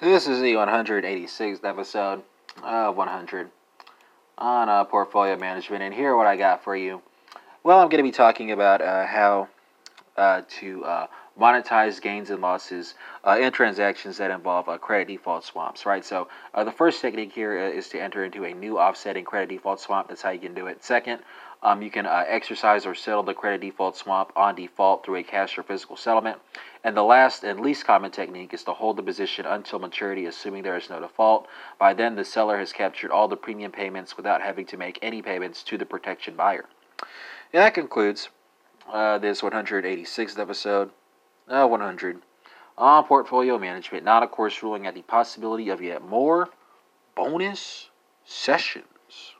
This is the 186th episode of 100 on uh, portfolio management, and here what I got for you. Well, I'm going to be talking about uh, how uh, to uh, monetize gains and losses uh, in transactions that involve uh, credit default swaps, right? So uh, the first technique here uh, to enter into a new offsetting credit default swap. That's how you can do it. Second, um, you can exercise or settle the credit default swap on default through a cash or physical settlement. And the last and least common technique is to hold the position until maturity, assuming there is no default. By then, the seller has captured all the premium payments without having to make any payments to the protection buyer. And that concludes uh, this 186th episode, uh, 100, on portfolio management. Not, of course, ruling out the possibility of yet more bonus sessions.